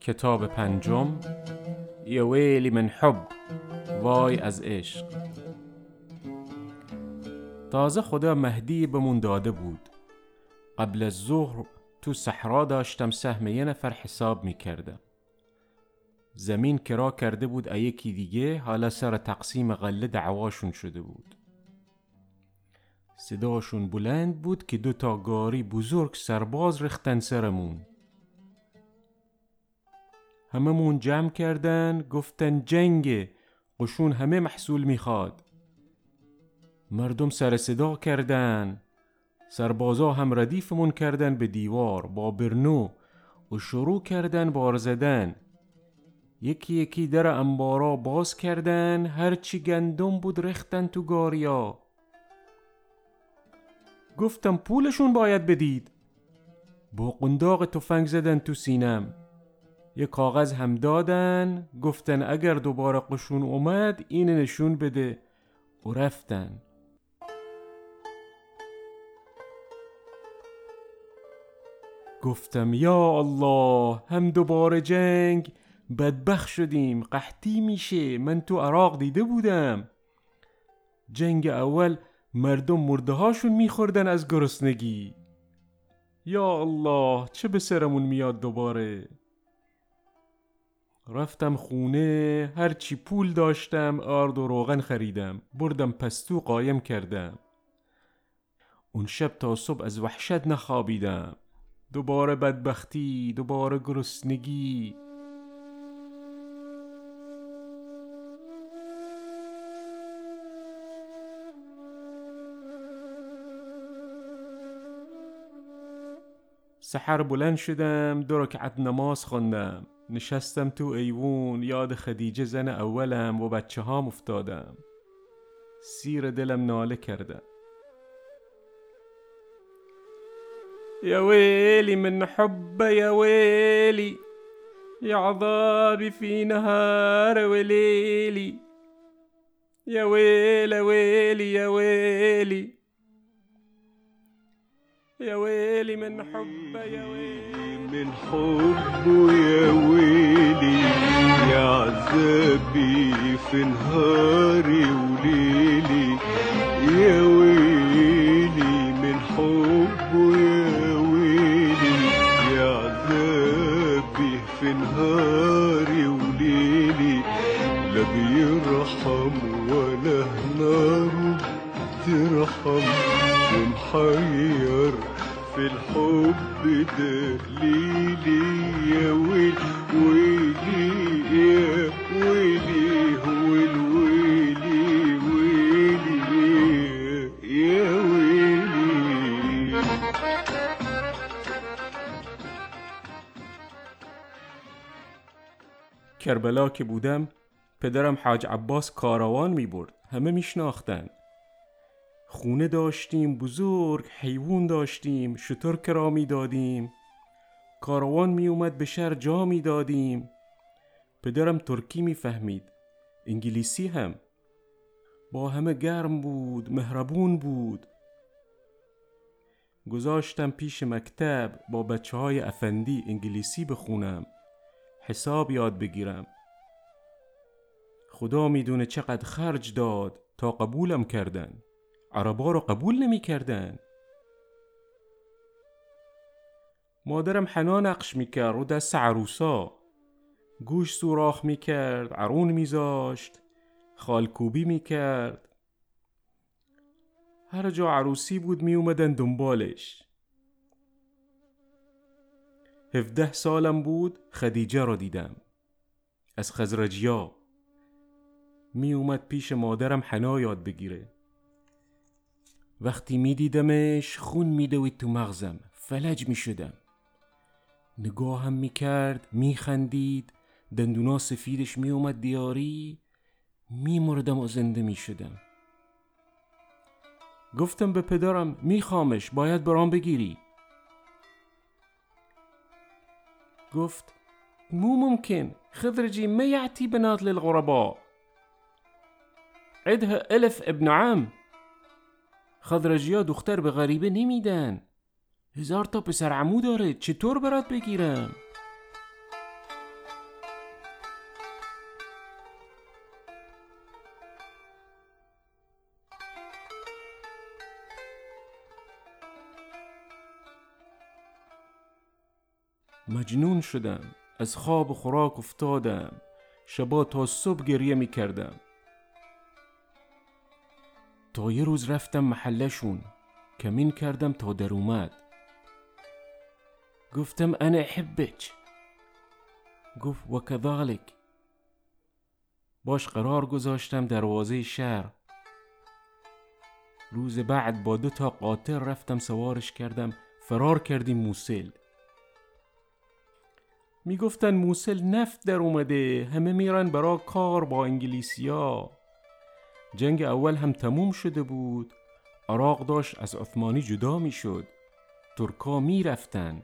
کتاب پنجم یا ویلی من حب وای از عشق. تازه خدا مهدی بمون داده بود. قبل از ظهر تو صحرا داشتم سهم یه نفر حساب می‌کردم. زمین کرا کرده بود ایکی دیگه حالا سر تقسیم غله دعواشون شده بود. صداشون بلند بود که دو تا گاری بزرگ سرباز ریختن سرمون. هممون جمع کردن گفتن جنگه. قشون همه محصول می‌خواد. مردم سر صدا کردن. سربازا هم ردیفمون کردن به دیوار با برنو. و شروع کردن بار زدن. یکی یکی در انبارا باز کردن. هرچی گندم بود ریختن تو گاریا. گفتم پولشون باید بدید. با قنداق تفنگ زدن تو سینم. یه کاغذ هم دادن گفتن اگر دوباره قشون اومد این نشون بده. و رفتن. گفتم یا الله هم دوباره جنگ. بدبخ شدیم قحطی میشه. من تو عراق دیده بودم. جنگ اول مردم مرده هاشون میخوردن از گرسنگی. یا الله چه به سرمون میاد دوباره؟ رفتم خونه هرچی پول داشتم آرد و روغن خریدم. بردم پستو قایم کردم. اون شب تا صبح از وحشت نخوابیدم. دوباره بدبختی دوباره گرسنگی. سحر بلند شدم دو رکعت نماز خوندم نشستم تو ایوون یاد خدیجه زن اولم و بچه هام افتادم. سیر دلم ناله کردم يا ويلي من حب يا ويلي يا عذابي في نهار وليلي يا ويل ويلي يا ويلي يا ويلي من حب يا ويلي. من حبه يا ويلي. يا عذابي في نهاري وليلي. يا ويلي من حبه يا ويلي. يا عذابي في نهاري وليلي. لا بيرحم ولا ناره ترحم. ومحير في الحب دليلي يا ويل ويلي يا ويلي ويلي يا ويلي کربلا که بودم پدرم حاج عباس کاروان می برد همه میشناختن خونه داشتیم بزرگ حیوان داشتیم شطور کرا می دادیم. کاروان می اومد به شهر جا می دادیم. پدرم ترکی می فهمید. انگلیسی هم. با همه گرم بود مهربون بود. گذاشتم پیش مکتب با بچه های افندی انگلیسی بخونم. حساب یاد بگیرم. خدا می‌دونه چقدر خرج داد تا قبولم کردن. عربا رو قبول نمی کردن مادرم حنا نقش می‌کرد رو دست عروسا. گوش سوراخ می‌کرد عرون میذاشت خالکوبی می‌کرد. هر جا عروسی بود میومدن دنبالش. هفده سالم بود خدیجه را دیدم. از خزرجیا. می اومد پیش مادرم حنا یاد بگیره. وقتی می دیدمش خون می دوید تو مغزم. فلج می شدم نگاهم می خندید دندونا سفیدش می اومد دیاری می مردم و زنده می شدم گفتم به پدرم می خامش باید برام بگیری. گفت مو ممكن خضرجي ما بنات للغرباء عدها ألف ابن عم خضرجیا دختر به غریبه نمیدن. هزار تا پسر عمو داره چطور برات بگیرم؟ مجنون شدم از خواب و خوراک افتادم. شبا تا صبح گریه می کردم تا یه روز رفتم محلشون کمین کردم تا در اومد. گفتم انا احبک. گفت و کذالک. باش قرار گذاشتم دروازه شهر. روز بعد با دو تا قاطر رفتم سوارش کردم فرار کردیم موسل. می‌گفتن موسل نفت در اومده همه میرن برا کار با انگلیسیا جنگ اول هم تموم شده بود. عراق داشت از عثمانی جدا می‌شد. ترکا می‌رفتن.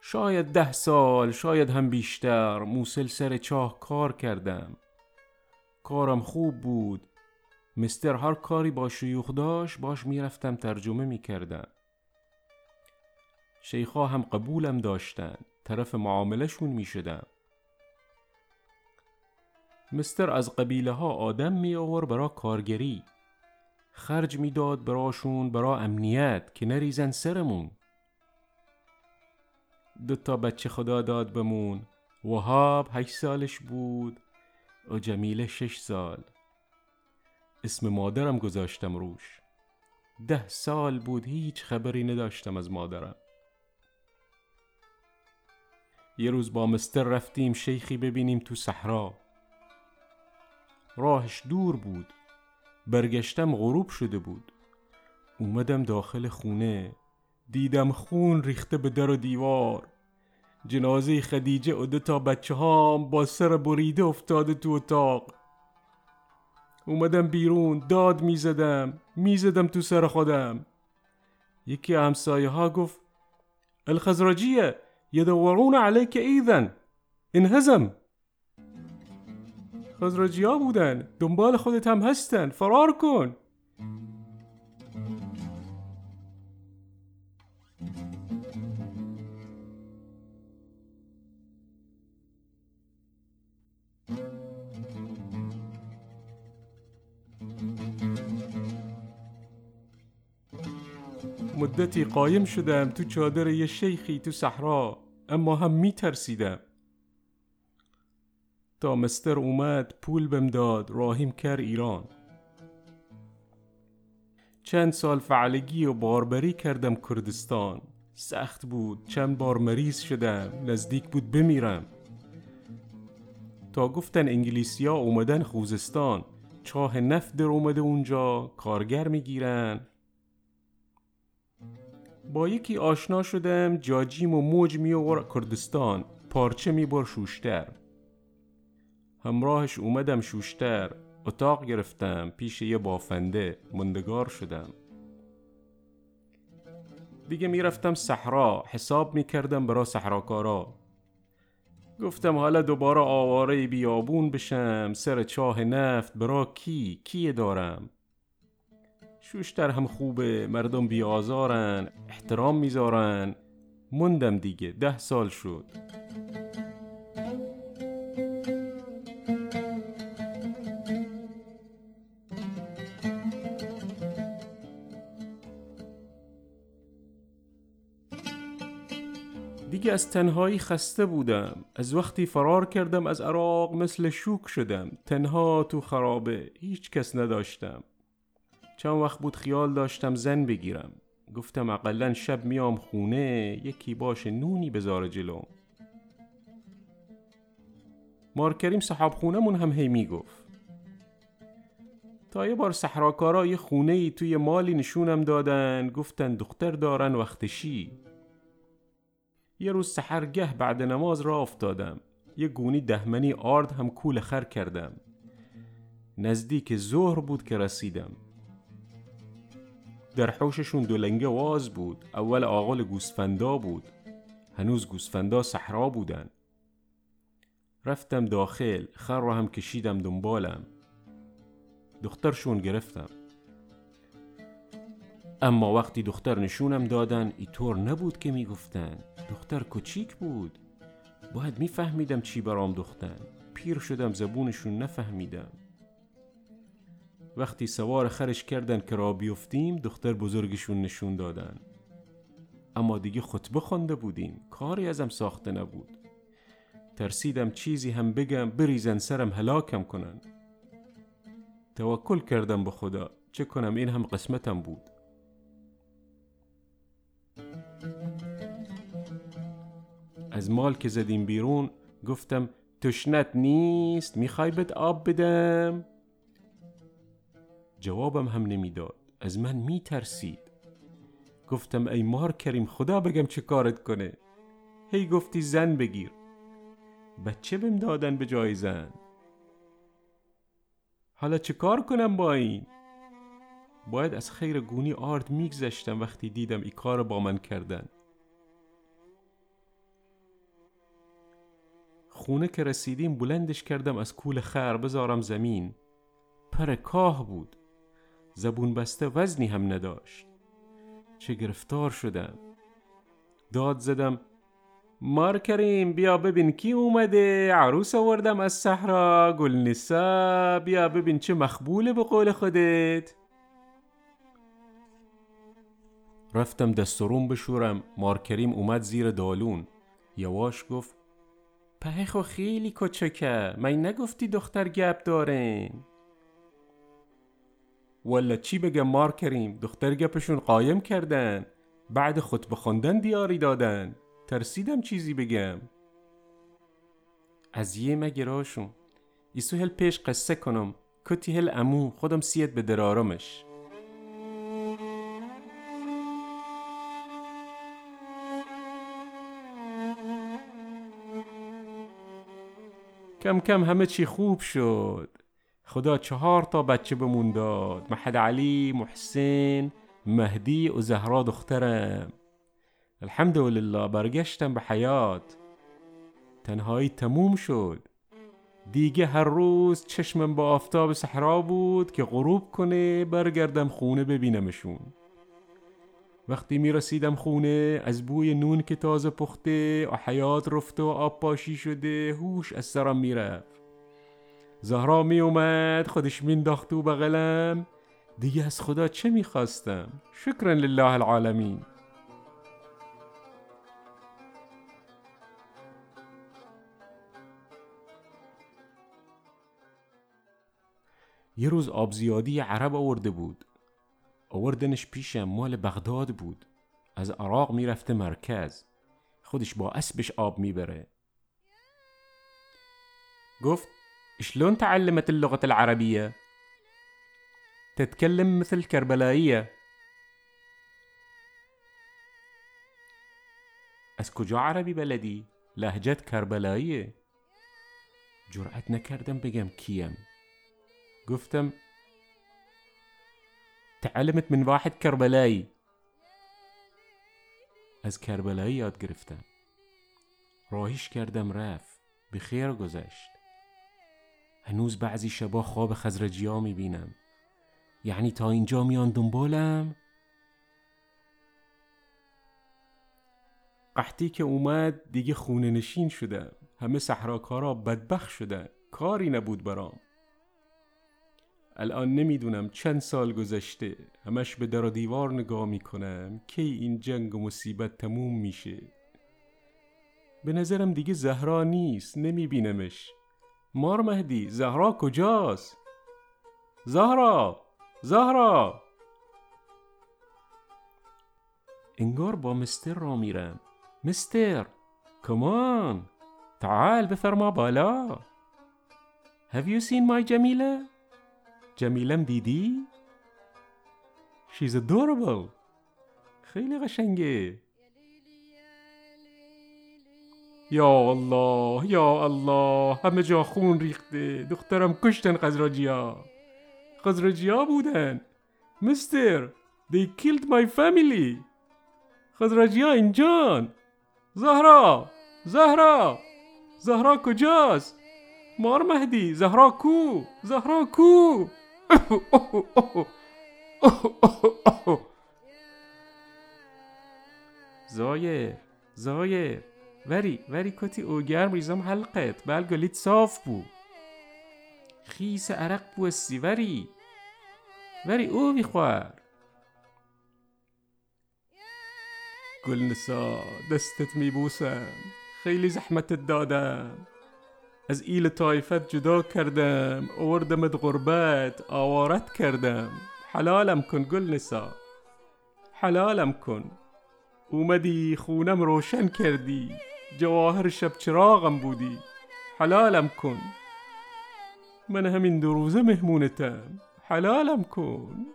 شاید ده سال شاید هم بیشتر. موسل سر چاه کار کردم. کارم خوب بود. مستر هر کاری با شیوخ داشت باش می‌رفتم ترجمه می‌کردم. شیخا هم قبولم داشتن. طرف معاملشون می شدم مستر از قبیله ها آدم می آور برا کارگری. خرج می‌داد براشون برا امنیت که نریزن سرمون. دو تا بچه خدا داد بمون. وهاب هشت سالش بود و جمیله شش سال. اسم مادرم گذاشتم روش. ده سال بود هیچ خبری نداشتم از مادرم. یه روز با مستر رفتیم شیخی ببینیم تو صحرا. راهش دور بود. برگشتم غروب شده بود. اومدم داخل خونه. دیدم خون ریخته به در و دیوار. جنازه خدیجه و دو تا بچه هام با سر بریده افتاده تو اتاق. اومدم بیرون داد می‌زدم می‌زدم تو سر خودم. یکی همسایه ها گفت الخزرجیه يدورون عليك ايضا انهزم. خزرجی ها بودن. دنبال خودت هم هستن. فرار کن. مدتی قایم شدم تو چادر یه شیخی تو صحرا اما هم می ترسیدم تا مستر اومد پول بم داد راهیم کر ایران. چند سال فعلگی و باربری کردم کردستان. سخت بود چند بار مریض شدم نزدیک بود بمیرم. تا گفتن انگلیسیا اومدن خوزستان چاه نفت در اومده اونجا کارگر می‌گیرن. با یکی آشنا شدم جاجیم و موج می کردستان پارچه می بر شوشتر. همراهش اومدم شوشتر. اتاق گرفتم پیش یه بافنده. مندگار شدم. دیگه می‌رفتم صحرا. حساب می‌کردم برا صحراکارا. گفتم حالا دوباره آواره بیابون بشم. سر چاه نفت. برا کی؟ کی دارم؟ شوشتر هم خوبه. مردم بیازارن. احترام می‌ذارن. موندم دیگه. ده سال شد. از تنهایی خسته بودم. از وقتی فرار کردم از عراق مثل شوک شدم. تنها تو خرابه. هیچ کس نداشتم. چند وقت بود خیال داشتم زن بگیرم. گفتم اقلا شب میام خونه. یکی باشه نونی بذاره جلو. مارکریم صحاب خونمون هم هی می‌گفت. تا یه بار صحراکارا خونه ای توی مالی نشونم دادن. گفتن دختر دارن وقتشی یه روز سحرگه بعد نماز را افتادم. یه گونی دهمنی آرد هم کول خر کردم. نزدیک ظهر بود که رسیدم. در حوششون دو واز بود. اول آقال گوسفندا بود. هنوز گوسفندا صحرا بودن. رفتم داخل. خر را هم کشیدم دنبالم. دخترشون گرفتم. اما وقتی دختر نشونم دادن اینطور نبود که می‌گفتن. دختر کوچیک بود. باید میفهمیدم چی برام دختن پیر شدم زبونشون نفهمیدم. وقتی سوار خرش کردن که را بیفتیم دختر بزرگشون نشون دادن. اما دیگه خطبه خونده بودیم. کاری ازم ساخته نبود. ترسیدم چیزی هم بگم بریزن سرم هلاکم کنن. توکل کردم به خدا. چه کنم؟ این هم قسمتم بود. از مال که زدیم بیرون گفتم تشنت نیست می‌خوای بهت آب بدم؟ جوابم هم نمی‌داد از من میترسید. گفتم ای مار کریم خدا بگم چه کارت کنه. هی گفتی زن بگیر. بچه بهم دادن به جای زن. حالا چه کار کنم با این؟ باید از خیر گونی آرد میگذشتم وقتی دیدم ای کار با من کردن. خونه که رسیدیم بلندش کردم از کول خر بذارم زمین. پر کاه بود. زبون بسته وزنی هم نداشت. چه گرفتار شدم. داد زدم مار کریم بیا ببین کی اومده. عروس آوردم از صحرا. گل نسا بیا ببین چه مخبوله به قول خودت. رفتم دستورون بشورم. مار کریم اومد زیر دالون. یواش گفت پهخو خیلی کچکه من نگفتی دختر گپ دارین ولا چی بگم مار کریم دختر گپشون قایم کردن. بعد خطبه خوندن دیاری دادن. ترسیدم چیزی بگم. از یه مگراشون ایسو هل پیش قصه کنم. کتی هل امو خودم سیت به درارمش. کم کم همه چی خوب شد. خدا چهار تا بچه بمون داد. محد علی محسن مهدی و زهرا دخترم. الحمدلله برگشتم به حیات. تنهایی تموم شد. دیگه هر روز چشمم با آفتاب صحرا بود که غروب کنه برگردم خونه ببینمشون. وقتی می رسیدم خونه از بوی نون که تازه پخته و حیات رفته و آب پاشی شده هوش از سرم می‌رفت. زهرا می اومد خودش مینداخت تو بغلم. دیگه از خدا چه می‌خواستم؟ شکرا لله العالمین. یه روز آب زیادی عرب آورده بود. آوردنش پیشم مال بغداد بود. از عراق می‌رفته مرکز. خودش با اسبش آب می‌بره. گفت شلون تعلمت اللغة العربية؟ تتكلم مثل كربلائية از کجا عربی بلدی؟ لهجت کربلاییه. جرأت نکردم بگم کیم. گفتم تعلمت من واحد کربلایی. از کربلایی یاد گرفتم. راهیش کردم رفت. به گذشت. هنوز بعضی شبا خواب خزرجی ها می‌بینم. یعنی تا اینجا میان دنبالم؟ قحطی که اومد دیگه خونه نشین شدم. همه صحراکارا بدبخ شدن. کاری نبود برام. الان نمی‌دونم چند سال گذشته همش به در و دیوار نگاه می‌کنم کی این جنگ و مصیبت تموم میشه. به نظرم دیگه زهرا نیست نمیبینمش. مار مهدی زهرا کجاست؟ زهرا! زهرا! انگار با مستر را میرم. مستر! کمان! تعال بفرما بالا. Have you seen my جمیله؟ جمیلم دیدی؟ She's adorable. خیلی قشنگه. یا الله یا الله همه جا خون ریخته. دخترم کشتن قزراجیا قزراجیا بودن. مستر they killed my family. خزرجیا اینجان. زهرا زهرا. زهرا کجاست؟ مار مهدی زهرا کو؟ زهرا کو؟ زایر زایر. وری وری کتی او گرم ریزم حلقت. بل گلیت صاف بو. خیس عرق بوستی وری وری او بیخوار گل نسا دستت میبوسم خیلی زحمتت دادم. از ایل طایفت جدا کردم آوردمت غربت آوارت کردم. حلالم کن گل نسا. حلالم کن. اومدی خونم روشن کردی. جواهر شب چراغم بودی. حلالم کن. من همین دو روزه مهمونتم. حلالم کن.